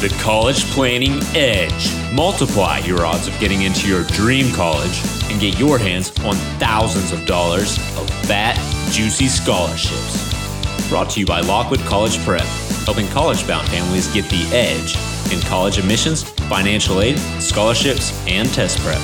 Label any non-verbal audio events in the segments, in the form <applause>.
the College Planning Edge. Multiply your odds of getting into your dream college and get your hands on thousands of dollars of fat, juicy scholarships. Brought to you by Lockwood College Prep, helping college bound families get the edge in college admissions, financial aid, scholarships, and test prep.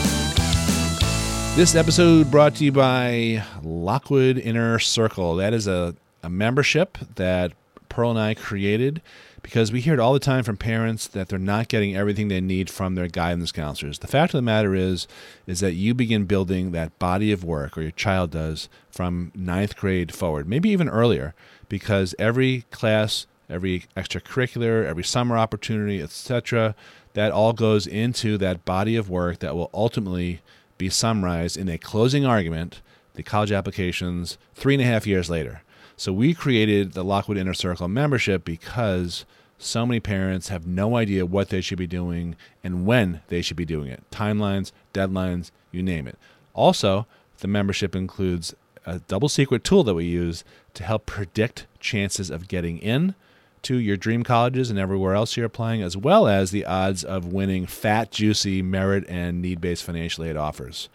This episode brought to you by Lockwood Inner Circle. That is a, a membership that Pearl and I created because we hear it all the time from parents that they're not getting everything they need from their guidance counselors. The fact of the matter is, is that you begin building that body of work, or your child does, from ninth grade forward, maybe even earlier, because every class, every extracurricular, every summer opportunity, etc., that all goes into that body of work that will ultimately be summarized in a closing argument, the college applications, three and a half years later. So we created the Lockwood Inner Circle membership because so many parents have no idea what they should be doing and when they should be doing it. Timelines, deadlines, you name it. Also, the membership includes a double secret tool that we use to help predict chances of getting in to your dream colleges and everywhere else you're applying, as well as the odds of winning fat, juicy merit and need based financial aid offers.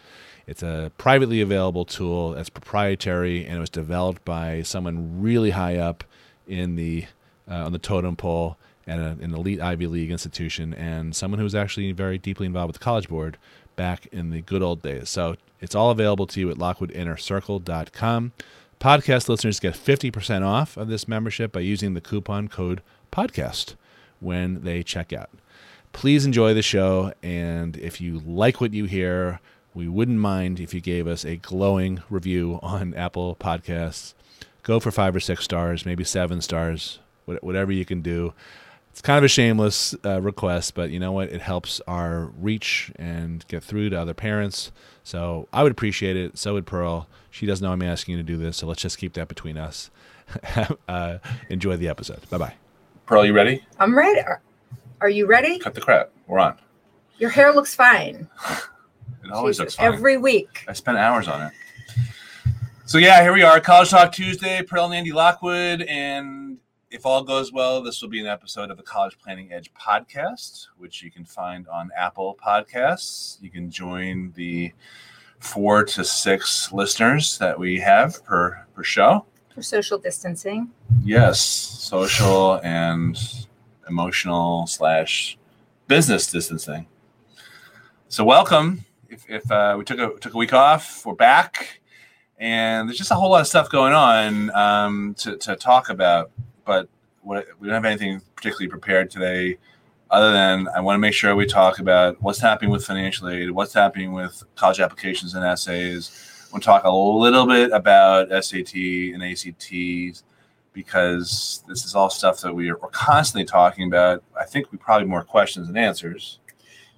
It's a privately available tool that's proprietary and it was developed by someone really high up in the uh, on the totem pole at a, an elite Ivy League institution and someone who was actually very deeply involved with the College Board back in the good old days. So it's all available to you at lockwoodinnercircle.com. Podcast listeners get 50% off of this membership by using the coupon code podcast when they check out. Please enjoy the show, and if you like what you hear, we wouldn't mind if you gave us a glowing review on Apple Podcasts. Go for five or six stars, maybe seven stars, whatever you can do. It's kind of a shameless uh, request, but you know what? It helps our reach and get through to other parents. So I would appreciate it. So would Pearl. She doesn't know I'm asking you to do this, so let's just keep that between us. <laughs> uh, enjoy the episode. Bye bye. Pearl, you ready? I'm ready. Are, are you ready? Cut the crap. We're on. Your hair looks fine. <laughs> it always Jesus, looks fine. Every week. I spent hours on it. So yeah, here we are, College Talk Tuesday. Pearl and Andy Lockwood, and if all goes well, this will be an episode of the College Planning Edge podcast, which you can find on Apple Podcasts. You can join the four to six listeners that we have per per show. For social distancing. Yes, social and emotional slash business distancing. So welcome. If, if uh, we took a took a week off, we're back, and there's just a whole lot of stuff going on um, to to talk about but we don't have anything particularly prepared today other than I want to make sure we talk about what's happening with financial aid, what's happening with college applications and essays. We'll talk a little bit about SAT and ACTs because this is all stuff that we are, we're constantly talking about. I think we probably more questions than answers.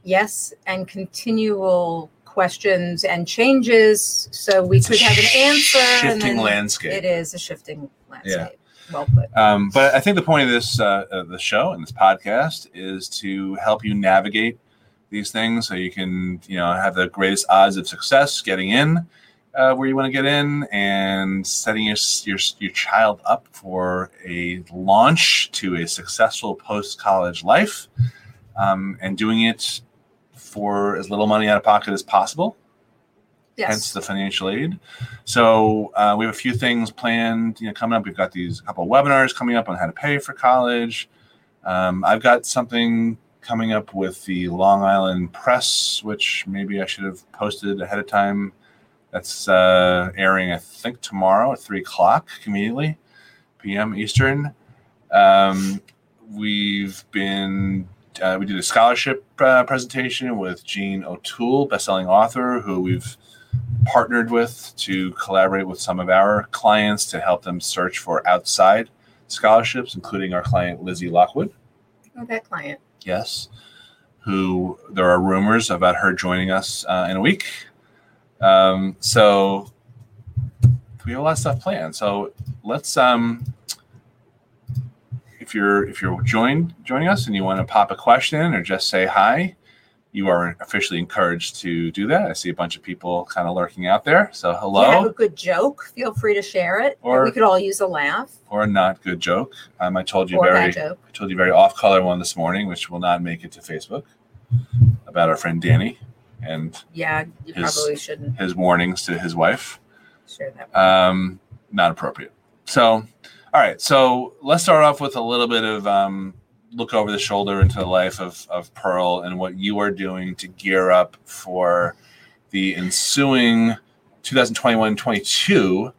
Yes, and continual questions and changes. So we it's could have an answer. Shifting landscape. It is a shifting landscape. Yeah. Um, but I think the point of this uh, uh, the show and this podcast is to help you navigate these things so you can you know have the greatest odds of success getting in uh, where you want to get in and setting your, your your child up for a launch to a successful post college life um, and doing it for as little money out of pocket as possible yes. hence the financial aid. So uh, we have a few things planned, you know, coming up. We've got these couple webinars coming up on how to pay for college. Um, I've got something coming up with the Long Island Press, which maybe I should have posted ahead of time. That's uh, airing, I think, tomorrow at three o'clock, conveniently, p.m. Eastern. Um, we've been uh, we did a scholarship uh, presentation with Jean O'Toole, bestselling author, who we've partnered with to collaborate with some of our clients to help them search for outside scholarships, including our client Lizzie Lockwood. Oh, that client. Yes. Who there are rumors about her joining us uh, in a week. Um, so we have a lot of stuff planned. So let's um, if you're if you're joined joining us and you want to pop a question or just say hi, you are officially encouraged to do that. I see a bunch of people kind of lurking out there. So If you have hello a good joke, feel free to share it. Or- we could all use a laugh or a not good joke. Um, I told you or very. I told you very off color one this morning, which will not make it to Facebook about our friend Danny and Yeah, you His- probably shouldn't his warnings to his wife. share that. um, not appropriate. So, all right. So let's start off with a little bit of um, look over the shoulder into the life of, of Pearl and what you are doing to gear up for the ensuing 2021-22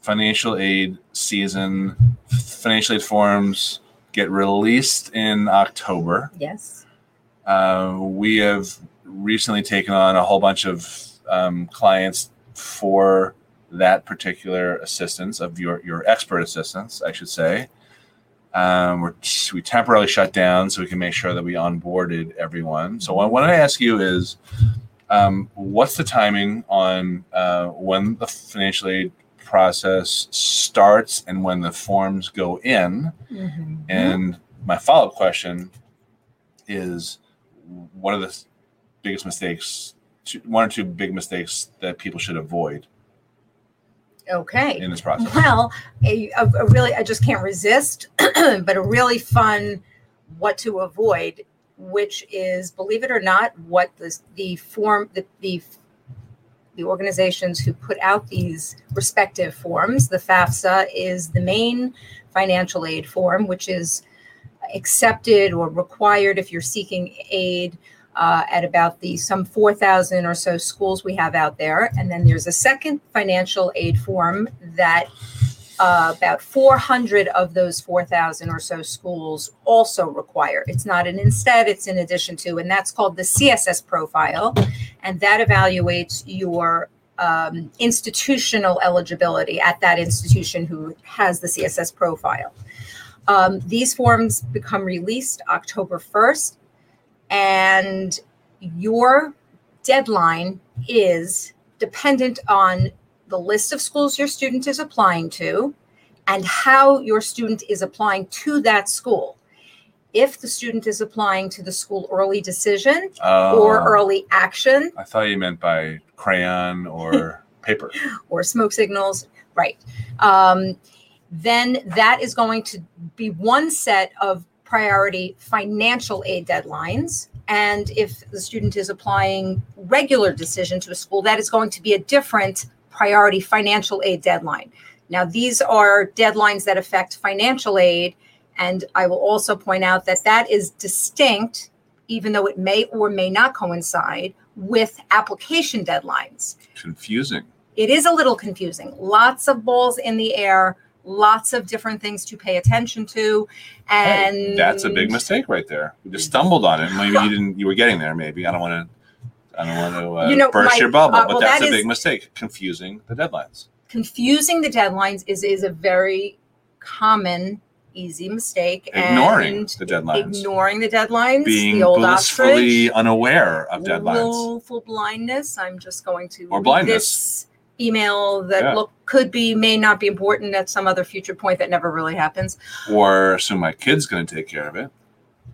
financial aid season. Financial aid forms get released in October. yes. Uh, we have recently taken on a whole bunch of um, clients for that particular assistance of your your expert assistance, I should say. Um, we're we temporarily shut down so we can make sure that we onboarded everyone. So what, what I ask you is, um, what's the timing on uh, when the financial aid process starts and when the forms go in? Mhm. And my follow up question is what are the biggest mistakes, two, one or two big mistakes that people should avoid okay. in this process? Well, a, a, a really, I just can't resist, <clears throat> but a really fun what to avoid, which is, believe it or not, what the, the form, the, the, the organizations who put out these respective forms, the FAFSA is the main financial aid form, which is accepted or required if you're seeking aid uh, at about the some 4,000 or so schools we have out there. And then there's a second financial aid form that uh, about 400 of those 4,000 or so schools also require. It's not an instead, it's in addition to, and that's called the CSS profile. And that evaluates your um, institutional eligibility at that institution who has the CSS profile. Um, these forms become released October 1st, and your deadline is dependent on the list of schools your student is applying to and how your student is applying to that school. If the student is applying to the school early decision or Uh, early action, I thought you meant by crayon or <laughs> paper. or smoke signals, right? Um, then that is going to be one set of priority financial aid deadlines. And if the student is applying regular decision to a school, that is going to be a different priority financial aid deadline. Now, these are deadlines that affect financial aid. And I will also point out that that is distinct, even though it may or may not coincide with application deadlines Confusing. it is a little confusing. Lots of balls in the air, lots of different things to pay attention to, and Hey, that's a big mistake right there. You just stumbled on it. Maybe you didn't. You were getting there. Maybe I don't want to. I don't want to uh, You know, burst my- your bubble, uh, but well, that's that a is- big mistake. Confusing the deadlines. Confusing the deadlines is is a very common, easy mistake. Ignoring the deadlines. ignoring the deadlines, Being the old blissfully ostrich, unaware of deadlines. willful blindness. I'm just going to Or blindness. Email that Yeah. look could be may not be important at some other future point that never really happens. Or assume my kid's going to take care of it.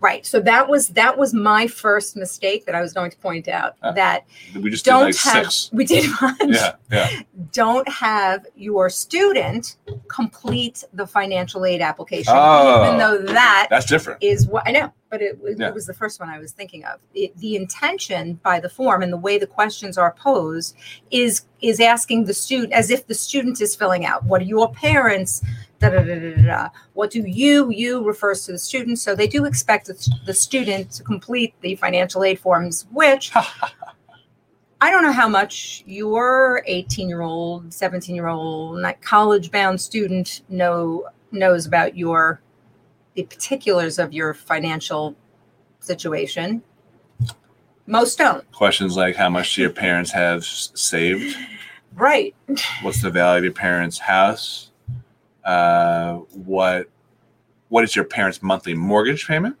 Right. So that was that was my first mistake that I was going to point out Ah, that We just don't like have six. <laughs> we did not Yeah, yeah. don't have your student complete the financial aid application Oh. even though that That's different. is what I know, but it, was- Yeah. it was the first one I was thinking of. It, the intention by the form and the way the questions are posed is is asking the student as if the student is filling out. What are your parents? Da, da, da, da, da. What do you? You refers to the student, so they do expect the, the student to complete the financial aid forms, which. <laughs> I don't know how much your 18 year old, 17 year old, college bound student know knows about your the particulars of your financial situation. Most don't. Questions like how much do your parents have saved? Right. What's the value of your parents' house? Uh, what What is your parents' monthly mortgage payment?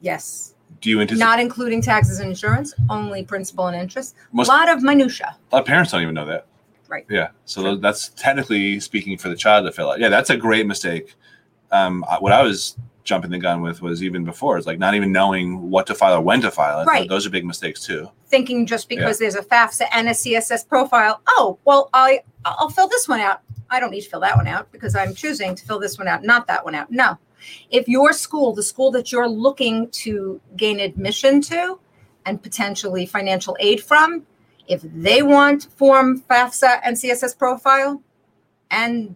Yes. Do you anticipate? Not including taxes and insurance, only principal and interest. Most- a lot of minutia. A lot of parents don't even know that. Right. Yeah. So that's technically speaking for the child to fill out. Yeah, that's a great mistake. Um, what I was jumping the gun with was even before. It's like not even knowing what to file or when to file it. Right. Those are big mistakes too. thinking just because there's a FAFSA and a CSS profile, oh, well, I I'll fill this one out. I don't need to fill that one out because I'm choosing to fill this one out, not that one out. No. If your school, the school that you're looking to gain admission to and potentially financial aid from, if they want form FAFSA and CSS profile and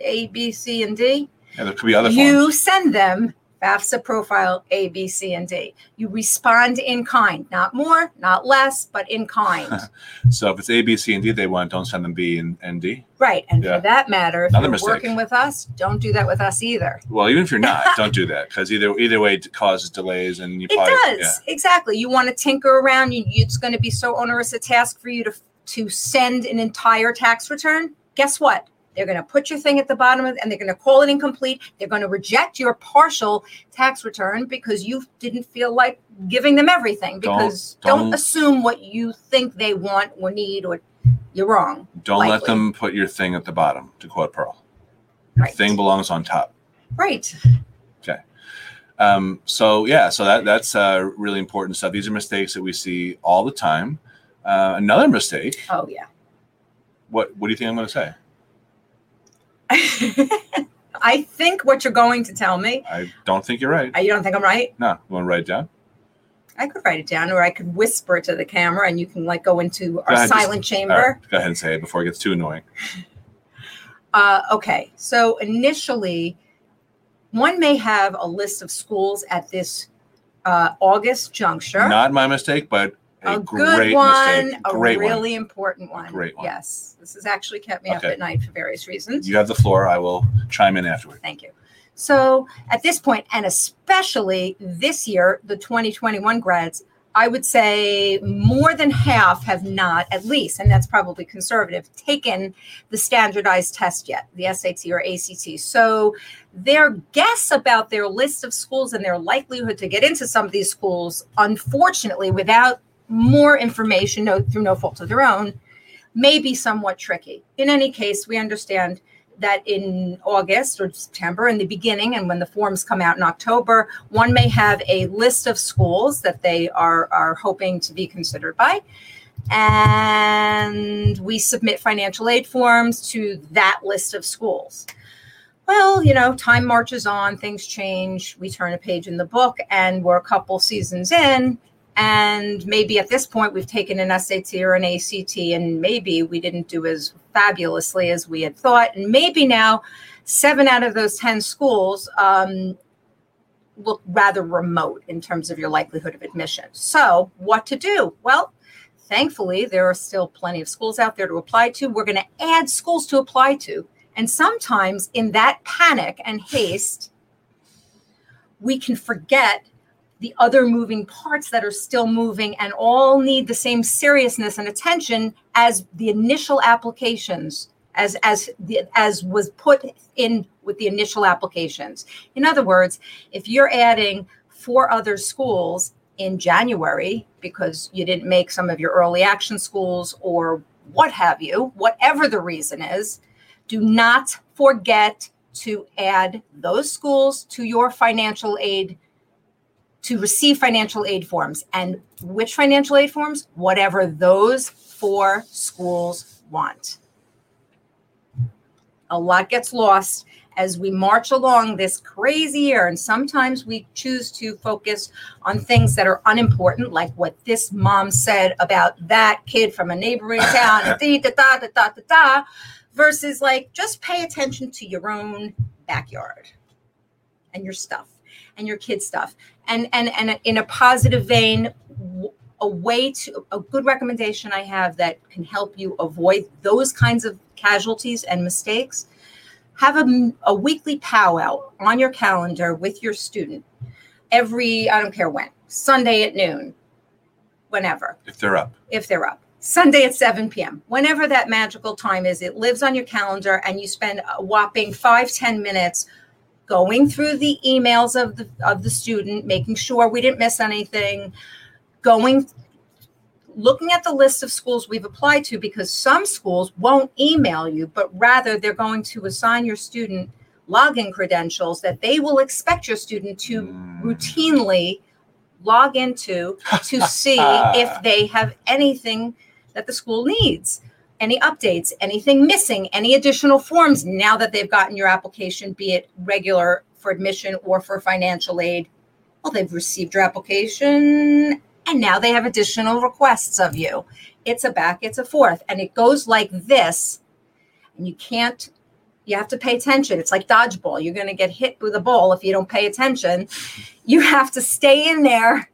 A, B, C, and D, And there could be other you forms. send them FAFSA profile A, B, C, and D. You respond in kind, not more, not less, but in kind. <laughs> So if it's A, B, C, and D they want, don't send them B and, and D. right. And Yeah. for that matter, if Another you're mistake. working with us, don't do that with us either. Well, even if you're not, <laughs> don't do that because either either way it causes delays and you It probably does exactly. You want to tinker around. You, it's going to be so onerous a task for you to to send an entire tax return. Guess what? They're going to put your thing at the bottom of, and they're going to call it incomplete. They're going to reject your partial tax return because you didn't feel like giving them everything. Don't- Because don't, don't- assume what you think they want or need, or you're wrong. Don't let them put your thing at the bottom. To quote Pearl, your Right. thing belongs on top. Right. Okay. Um, so yeah, so that that's uh, really important stuff. These are mistakes that we see all the time. Uh, another mistake. Oh yeah. What what do you think I'm going to say? <laughs> I think what you're going to tell me. I don't think you're right. uh, You don't think I'm right? No, you want to write it down? I could write it down, or I could whisper it to the camera, and you can like go into our ahead, just- silent chamber. Right, go ahead and say it before it gets too annoying. <laughs> Uh, okay, so initially, one may have a list of schools at this uh, August juncture. Not my mistake, but a, a good one, mistake. a Great really one. important one. great one. Yes, this has actually kept me up at night for various reasons. You have the floor. I will chime in afterward. Thank you. So at this point, and especially this year, the 2021 grads, I would say more than half have not, at least, and that's probably conservative, taken the standardized test yet, the SAT or ACT. So their guess about their list of schools and their likelihood to get into some of these schools, unfortunately, without more information, no, through no fault of their own, may be somewhat tricky. In any case, we understand that in August or September, in the beginning, and when the forms come out in October, one may have a list of schools that they are, are hoping to be considered by. And we submit financial aid forms to that list of schools. Well, you know, time marches on, things change. We turn a page in the book, and we're a couple seasons in. And maybe at this point, we've taken an SAT or an ACT, and maybe we didn't do as fabulously as we had thought. And maybe now, seven out of those 10 schools um, look rather remote in terms of your likelihood of admission. So, what to do? Well, thankfully, there are still plenty of schools out there to apply to. We're going to add schools to apply to. And sometimes, in that panic and haste, we can forget the other moving parts that are still moving and all need the same seriousness and attention as the initial applications as as the, as was put in with the initial applications. In other words if you're adding four other schools in January because you didn't make some of your early action schools or what have you whatever the reason is do not forget to add those schools to your financial aid to receive financial aid forms. And which financial aid forms? Whatever those four schools want. A lot gets lost as we march along this crazy year. And sometimes we choose to focus on things that are unimportant, like what this mom said about that kid from a neighboring <laughs> town, da, da, da, da, da, da, versus like just pay attention to your own backyard and your stuff and your kid stuff and and and in a positive vein a way to a good recommendation i have that can help you avoid those kinds of casualties and mistakes have a, a weekly powwow on your calendar with your student every i don't care when sunday at noon whenever If they're up, if they're up. Sunday at 7 p.m. Whenever that magical time is, it lives on your calendar and you spend a whopping five ten minutes going through the emails of the of the student, making sure we didn't miss anything, going looking at the list of schools we've applied to because some schools won't email you, but rather they're going to assign your student login credentials that they will expect your student to Mm. routinely log into to see <laughs> if they have anything that the school needs any updates anything missing any additional forms now that they've gotten your application be it regular for admission or for financial aid? Well they've received your application and now they have additional requests of you. It's a back it's a forth and it goes like this and you can't you have to pay attention. It's like dodgeball. You're going to get hit with a ball if you don't pay attention. You have to stay in there.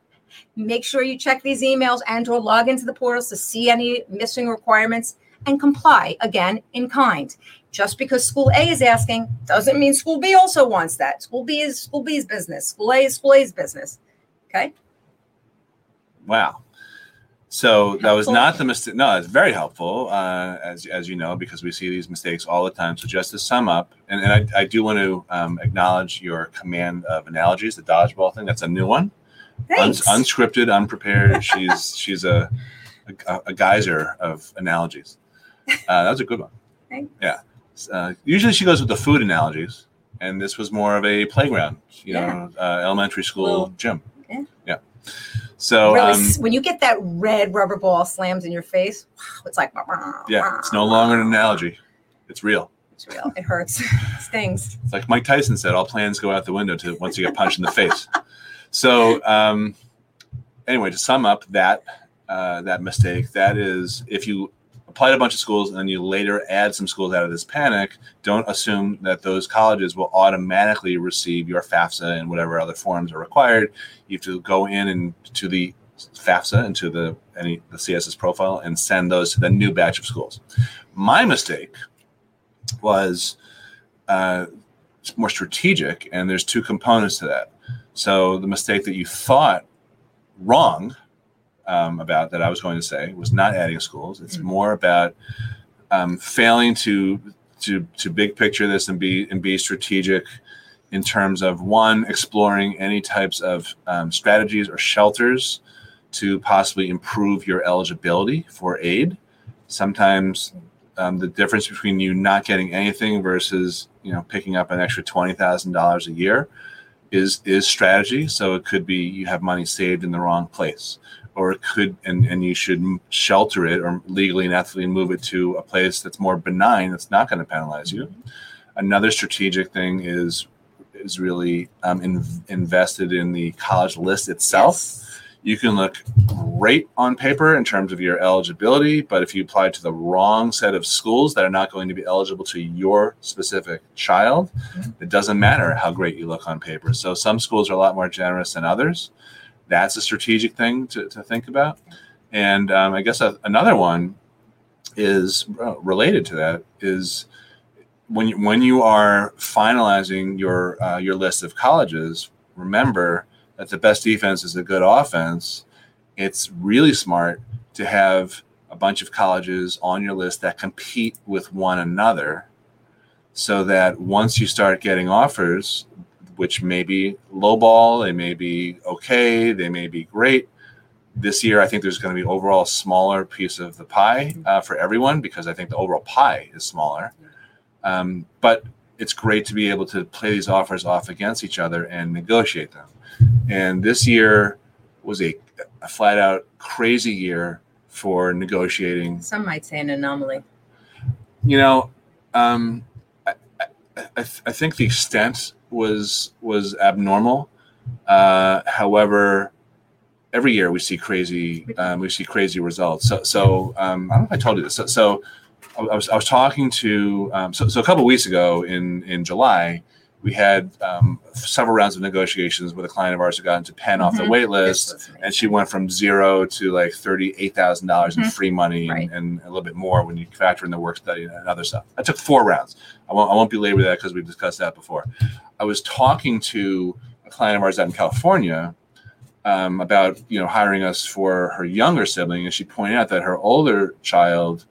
Make sure you check these emails and or log into the portals to see any missing requirements and comply again in kind just because school a is asking doesn't mean school b also wants that school b is school b's business school a is school a's business okay Wow. So that was not the mistake. No, it's very helpful, uh, as as you know, because we see these mistakes all the time. So just to sum up, and, and I, I do want to um, acknowledge your command of analogies, the dodgeball thing. That's a new one, thanks unscripted, unprepared. she's she's a, a a geyser of analogies. Uh, that was a good one. Thanks. Yeah. Uh, usually she goes with the food analogies, and this was more of a playground, you Yeah. know, uh, elementary school Little- gym. Yeah. Yeah. So really, um, when you get that red rubber ball slams in your face it's like Yeah, it's no longer an analogy. It's real. it's real it hurts <laughs> it stings It's like Mike Tyson said, all plans go out the window to once you get punched in the face. So um, anyway, to sum up that uh, that mistake, that is if you apply to a bunch of schools and then you later add some schools out of this panic, don't assume that those colleges will automatically receive your FAFSA and whatever other forms are required. You have to go in and to the FAFSA and to the any the CSS profile and send those to the new batch of schools. My mistake was uh, more strategic, and there's two components to that. So the mistake that you thought wrong um, about that I was going to say was not adding schools. It's Mhm. more about um, failing to to to big picture this and be and be strategic in terms of one exploring any types of um, strategies or shelters to possibly improve your eligibility for aid. Sometimes um, the difference between you not getting anything versus you know picking up an extra twenty thousand dollars a year is is strategy. So it could be you have money saved in the wrong place, or it could and and you should shelter it or legally and ethically move it to a place that's more benign that's not going to penalize you. Another strategic thing is is really um, in, invested in the college list itself Yes. you can look great on paper in terms of your eligibility, but if you apply to the wrong set of schools that are not going to be eligible to your specific child, Mhm. it doesn't matter how great you look on paper. So some schools are a lot more generous than others. That's a strategic thing to, to think about. And um, I guess a, another one is uh, related to that is when you, when you are finalizing your uh, your list of colleges, remember that the best defense is a good offense. It's really smart to have a bunch of colleges on your list that compete with one another so that once you start getting offers, which may be lowball, they may be okay, they may be great. This year, I think there's going to be overall a smaller piece of the pie uh, for everyone because I think the overall pie is smaller. Um, but it's great to be able to play these offers off against each other and negotiate them. And this year was a, a flat out crazy year for negotiating. some might say an anomaly You know, um, I, I, I think the extent was was abnormal. Uh, however, every year we see crazy um, we see crazy results. So so um, I don't know if I told you this. So, so I was I was talking to um, so so a couple weeks ago in in July we had um, several rounds of negotiations with a client of ours who got into Penn off the Mhm. wait list and she went from zero to like thirty-eight thousand dollars in Mhm. free money Right. and, and a little bit more when you factor in the work study and other stuff. I took four rounds. I won't, I won't belabor that because we've discussed that before. I was talking to a client of ours out in California um, about you know hiring us for her younger sibling, and she pointed out that her older child,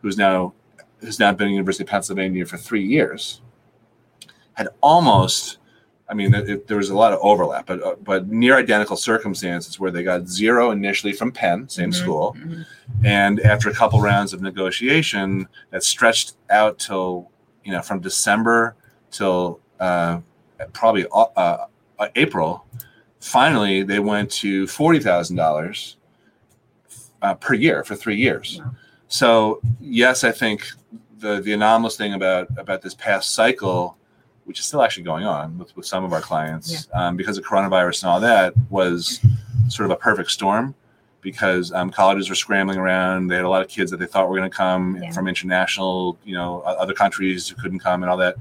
who's now who's now been at University of Pennsylvania for three years, had almost I mean, it, it- there was a lot of overlap, but uh, but near identical circumstances where they got zero initially from Penn, same Mhm, school, mhm. and after a couple rounds of negotiation, that stretched out till you know from December till uh, probably uh, uh, April, finally they went to forty thousand dollars uh, per year for three years. Wow. So yes, I think the the anomalous thing about about this past cycle, which is still actually going on with, with some of our clients, um, because of coronavirus and all that, was sort of a perfect storm. Because um, colleges were scrambling around, they had a lot of kids that they thought were going to come Yeah. from international, you know, other countries who couldn't come and all that.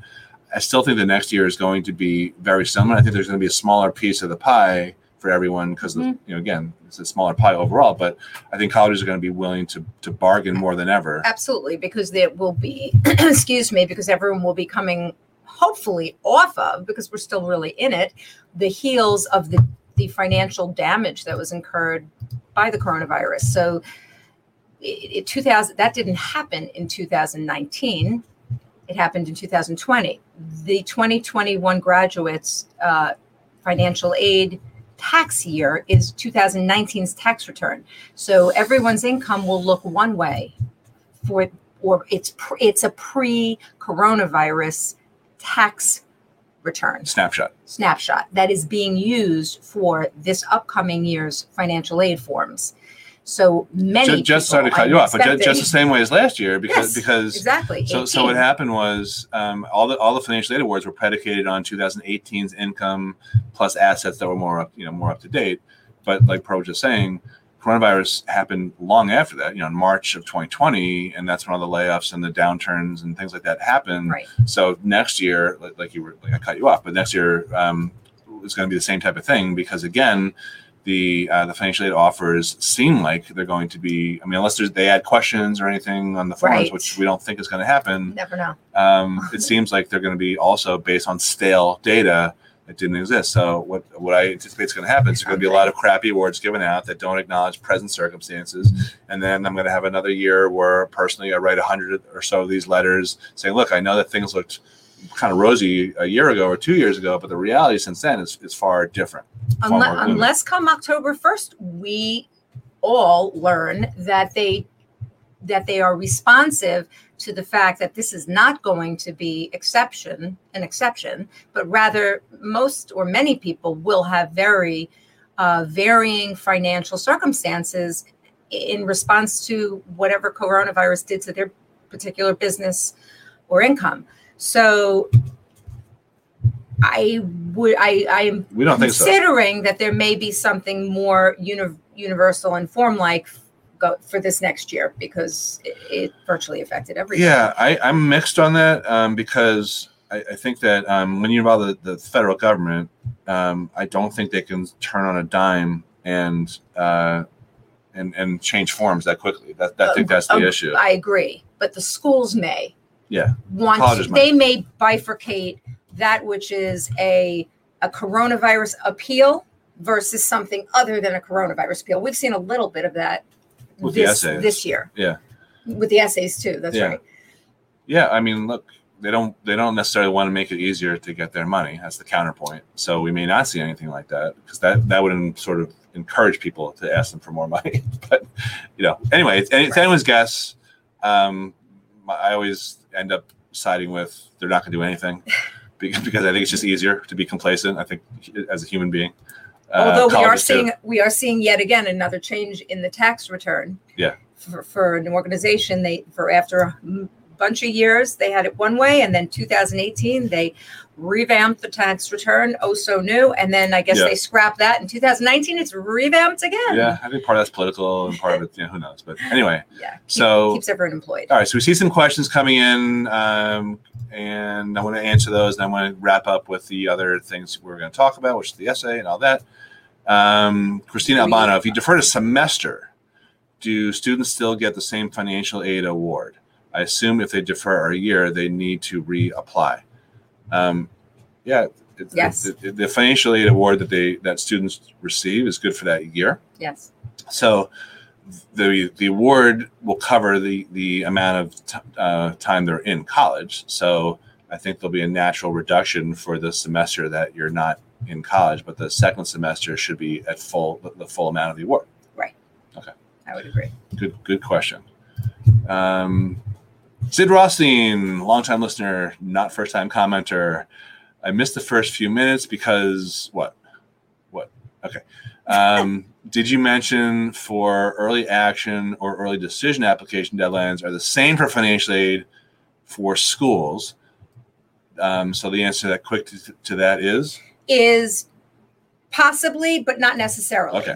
I still think the next year is going to be very similar. I think there's going to be a smaller piece of the pie for everyone because, Mhm. you know, again, it's a smaller pie overall. But I think colleges are going to be willing to to bargain more than ever. Absolutely, because there will be, <clears throat> excuse me, because everyone will be coming hopefully off of, because we're still really in it, the heels of the, the financial damage that was incurred by the coronavirus. So it, it 2000, that didn't happen in 2019. It happened in 2020. The 2021 graduates uh, financial aid tax year is 2019's tax return. So everyone's income will look one way for or it's it's a pre-coronavirus tax return Snapshot. snapshot that is being used for this upcoming year's financial aid forms. So many Just, just sorry to cut you off, but just, just the same way as last year because Yes, because exactly. So, so what happened was um, all the all the financial aid awards were predicated on 2018's income plus assets that were more up, you know more up to date. But like Pearl was just saying, coronavirus happened long after that. You know, in March of 2020, and that's when all the layoffs and the downturns and things like that happened. Right. So next year, like, like you were, like I cut you off, but next year um, is going to be the same type of thing because again, the uh, the financial aid offers seem like they're going to be. I mean, unless there's, they add questions or anything on the forms, Right. which we don't think is going to happen. Never know. Um, it seems like they're going to be also based on stale data that didn't exist. So what what I anticipate is going to happen is there's going to be a lot of crappy awards given out that don't acknowledge present circumstances, and then I'm going to have another year where personally I write a hundred or so of these letters saying, look, I know that things looked kind of rosy a year ago or two years ago, but the reality since then is, is far different. Far Unless, come October 1st, we all learn that they that they are responsive to the fact that this is not going to be exception an exception, but rather most or many people will have very uh, varying financial circumstances in response to whatever coronavirus did to their particular business or income. So I would I I am We don't think so. considering that there may be something more uni- universal and form like go for this next year because it, it virtually affected everything. Yeah, I, I'm mixed on that um, because I, I think that um, when you involve the, the federal government, um, I don't think they can turn on a dime and uh, and and change forms that quickly. That, that I think that's the Um, issue. I agree, but the schools may. Yeah. Want they may bifurcate that which is a a coronavirus appeal versus something other than a coronavirus appeal. We've seen a little bit of that With the this, essays. this year. Yeah. With the essays too. That's Yeah. right. Yeah, I mean, look, they don't they don't necessarily want to make it easier to get their money. That's the counterpoint. So we may not see anything like that because that that would sort of encourage people to ask them for more <laughs> money. but you know, anyway, it's, it's anyone's guess. Um, I always end up siding with they're not going to do anything <laughs> because I think it's just easier to be complacent. I think as a human being. Uh, Although we are colleges too. seeing we are seeing yet again another change in the tax return. Yeah. For, for an organization, they for after a m- bunch of years they had it one way, and then 2018 they revamped the tax return, oh so new, and then I guess Yeah. they scrapped that in 2019. It's revamped again. Yeah, I think part of that's political and part of it, you know, who knows. But anyway, Yeah. Keep- So- keeps everyone employed. All right, so we see some questions coming in, um, and I want to answer those, and I want to wrap up with the other things we're going to talk about, which is the essay and all that. Um, Christina Albano, if you defer to semester, do students still get the same financial aid award? I assume if they defer a year, they need to reapply. Um, yeah, it, Yes. it- it- the financial aid award that they that students receive is good for that year. Yes. So the the award will cover the the amount of t- uh, time they're in college. So I think there'll be a natural reduction for the semester that you're not in college, but the second semester should be at full the, the full amount of the award. Right. Okay. I would agree. Good good question. Um, Sid Rothstein, longtime listener, not first time commenter. I missed the first few minutes because what? What? Okay. Um, <laughs> did you mention for early action or early decision application deadlines are the same for financial aid for schools? Um, so the answer that quick to, to that is Is possibly, but not necessarily. okay.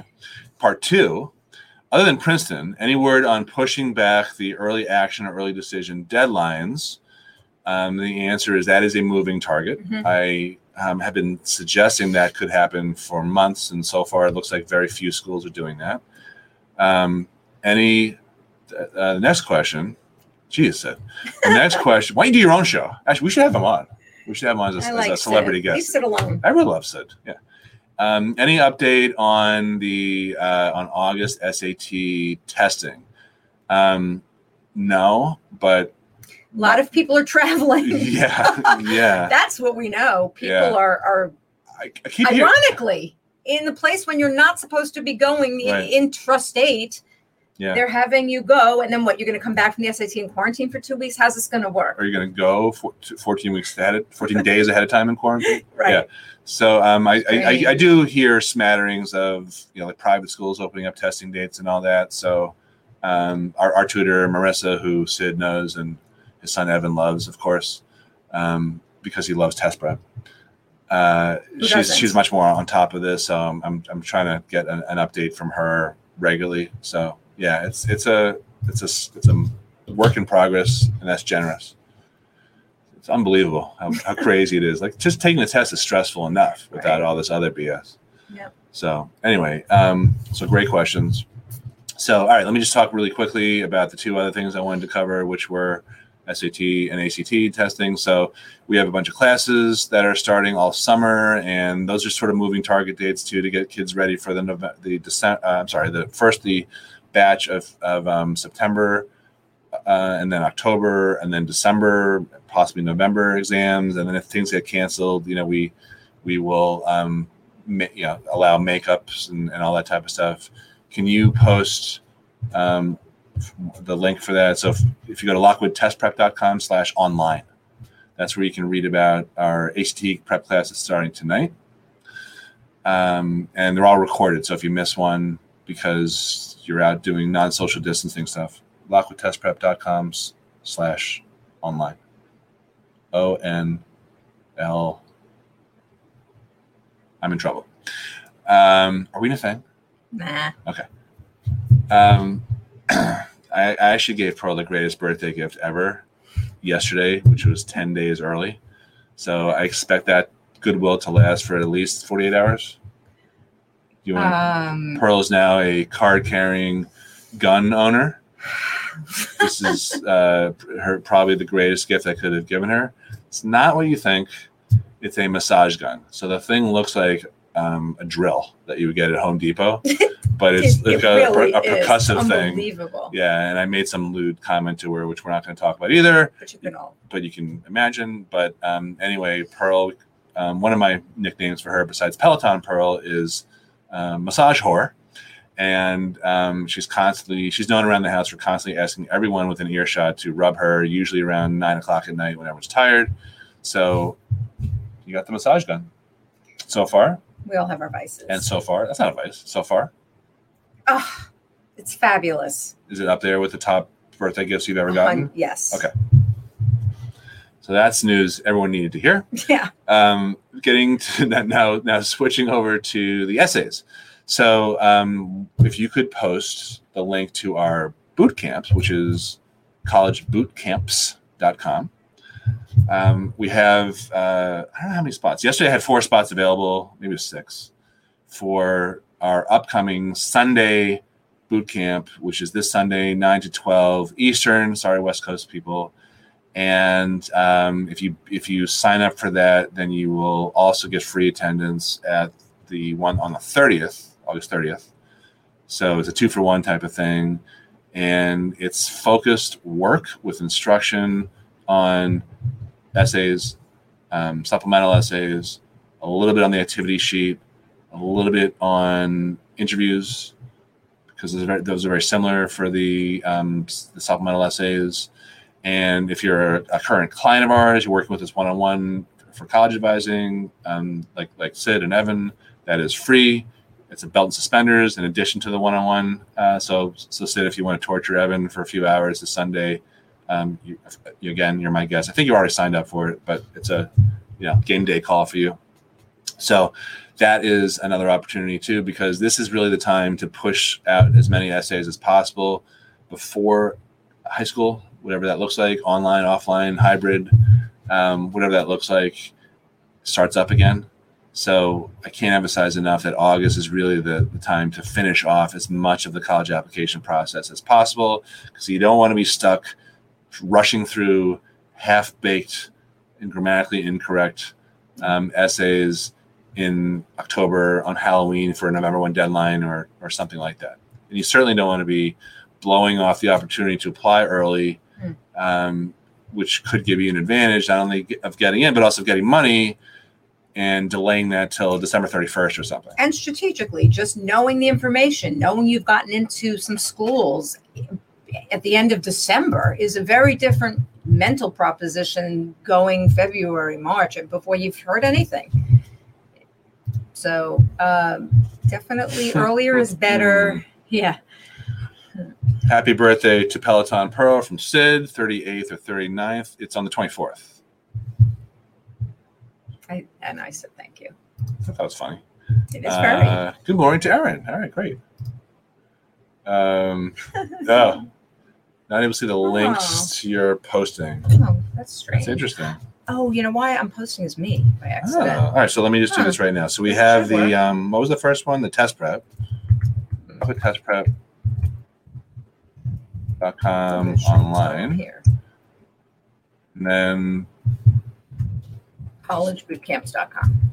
Part two, other than Princeton, any word on pushing back the early action or early decision deadlines? Um, the answer is that is a moving target. Mhm. I um, have been suggesting that could happen for months, and so far it looks like very few schools are doing that. Um, any uh, the next question? Geez, said. The next question. Why don't you do your own show? Actually, we should have him on. We should have him on as, I as a celebrity Sid. Leave guest. Sid alone. I would love Sid. Yeah. Um, any update on the uh, on August SAT testing? Um, no, but A lot of people are traveling. <laughs> yeah, yeah. <laughs> That's what we know. People Yeah. are are I, I keep hearing. ironically in the place when you're not supposed to be going in Right. intrastate. Yeah. They're having you go, and then what? You're going to come back from the SAT and quarantine for two weeks. How's this going to work? Are you going to go for, 14 weeks ahead, 14 <laughs> days ahead of time in quarantine? <laughs> Right. Yeah. So um, I, I, I, do hear smatterings of you know like private schools opening up testing dates and all that. So um, our, our tutor Marissa, who Sid knows, and his son Evan loves, of course, um, because he loves test prep. Uh, she's doesn't? she's much more on top of this. So I'm I'm, I'm trying to get an, an update from her regularly. So yeah, it's it's a it's a it's a work in progress, and that's generous. It's unbelievable how, how crazy it is. Like just taking the test is stressful enough without Right. all this other BS. Yep. So anyway, um, so great questions. So all right, let me just talk really quickly about the two other things I wanted to cover, which were SAT and ACT testing. So we have a bunch of classes that are starting all summer, and those are sort of moving target dates too to get kids ready for the November, the December. Uh, I'm sorry, the first the batch of of um, September, uh, and then October, and then December, possibly November exams, and then if things get canceled, you know we we will um, ma- you know allow makeups and, and all that type of stuff. Can you post um, the link for that? So if, if you go to lockwoodtestprep.com slash online, that's where you can read about our HT prep classes starting tonight. Um, and they're all recorded. So if you miss one because you're out doing non-social distancing stuff, LockwoodTestPrep.com slash online. O N L. I'm in trouble. Um, are we in a thing? Nah. Okay. Um, <clears throat> I, I actually gave Pearl the greatest birthday gift ever yesterday, which was 10 days early. So I expect that goodwill to last for at least 48 hours. You want Um, Pearl is now a card carrying gun owner. This is <laughs> uh, her probably the greatest gift I could have given her. It's not what you think. It's a massage gun. So the thing looks like um, a drill that you would get at Home Depot, <laughs> but it's it, like it a, really a percussive thing. Unbelievable. Yeah, and I made some lewd comment to her, which we're not going to talk about either, But you can all. but you can imagine. But um, anyway, Pearl, um, one of my nicknames for her besides Peloton Pearl is um, Massage Whore. And um, she's constantly, she's known around the house for constantly asking everyone within earshot to rub her, usually around nine o'clock at night when everyone's tired. So you got the massage gun. So far, We all have our vices. and so far, that's not a vice. So far, oh, it's fabulous. is it up there with the top birthday gifts you've ever gotten? Hun- yes. Okay. So that's news everyone needed to hear. <laughs> Yeah. Um, getting to <laughs> that now, now switching over to the essays. So um, if you could post the link to our boot camps, which is collegebootcamps.com. Um, we have, uh, I don't know how many spots. Yesterday I had four spots available, maybe it was six, for our upcoming Sunday boot camp, which is this Sunday, 9 to 12 Eastern. Sorry, West Coast people. And um, if you if you sign up for that, then you will also get free attendance at the one on the 30th, August 30th. So it's a two for one type of thing. And it's focused work with instruction on essays, um, supplemental essays, a little bit on the activity sheet, a little bit on interviews, because those are very, similar for the, um, the supplemental essays. And if you're a, current client of ours, you're working with us one on one for college advising, um, like like Sid and Evan, that is free. It's a belt and suspenders in addition to the one-on-one. Uh, so so Sid, if you want to torture Evan for a few hours this Sunday, um, you, you, again, you're my guest. I think you already signed up for it, but it's a you know game day call for you. So that is another opportunity too, because this is really the time to push out as many essays as possible before high school, whatever that looks like, online, offline, hybrid, um, whatever that looks like, starts up again. So I can't emphasize enough that August is really the, the time to finish off as much of the college application process as possible because you don't want to be stuck rushing through half baked and grammatically incorrect um, essays in October on Halloween for a November 1 deadline or, or something like that. And you certainly don't want to be blowing off the opportunity to apply early. Um, which could give you an advantage not only of getting in, but also getting money and delaying that till December 31st or something. And strategically, just knowing the information, knowing you've gotten into some schools at the end of December is a very different mental proposition going February, March and before you've heard anything. So um, definitely <laughs> earlier is better. Yeah. Happy birthday to Peloton Pro from Sid, 38th or 39th. It's on the 24th. I, and I said thank you. I thought that was funny. It is very. Uh, good morning to Erin. All right, great. Um, <laughs> oh, not able to see the links to your posting. Oh, that's strange. That's interesting. Oh, you know why I'm posting is me by accident. Oh, all right, so let me just do this right now. So we have the um, what was the first one? The test prep. Put test prep. Com online. And then collegebootcamps.com.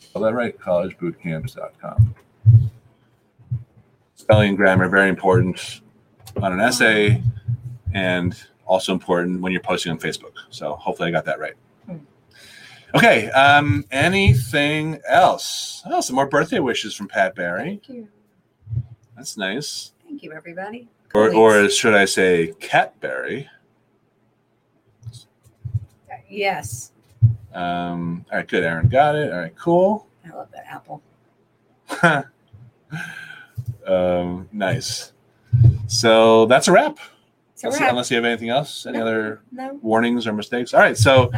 Spell that right, collegebootcamps.com. Spelling and grammar, very important on an essay and also important when you're posting on Facebook. So hopefully I got that right. Hmm. Okay. Um, anything else? Oh, some more birthday wishes from Pat Barry. Thank you. That's nice. Thank you, everybody. Or, or should I say Catberry? Yes. Um, all right, good. Aaron got it. All right, cool. I love that apple. <laughs> um, nice. So that's a wrap. a wrap. Unless you have anything else, any no, other no. warnings or mistakes. All right, so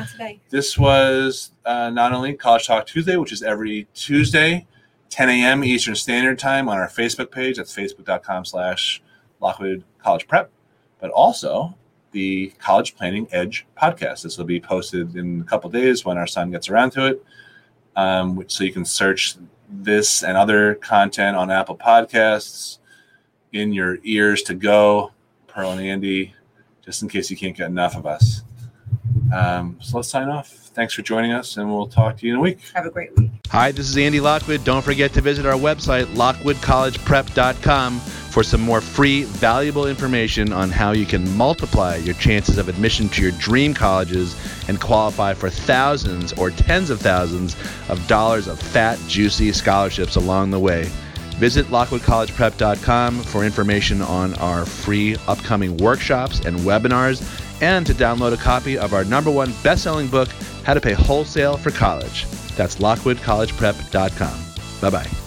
this was uh, not only College Talk Tuesday, which is every Tuesday, 10 a.m. Eastern Standard Time on our Facebook page. That's facebook.com slash Lockwood College Prep, but also the College Planning Edge podcast. This will be posted in a couple days when our son gets around to it. Um, so you can search this and other content on Apple Podcasts in your ears to go, Pearl and Andy, just in case you can't get enough of us. Um, so let's sign off. Thanks for joining us, and we'll talk to you in a week. Have a great week. Hi, this is Andy Lockwood. Don't forget to visit our website, lockwoodcollegeprep.com, for some more free, valuable information on how you can multiply your chances of admission to your dream colleges and qualify for thousands or tens of thousands of dollars of fat, juicy scholarships along the way. Visit lockwoodcollegeprep.com for information on our free upcoming workshops and webinars and to download a copy of our number one best-selling book, How to Pay Wholesale for College. That's lockwoodcollegeprep.com. Bye-bye.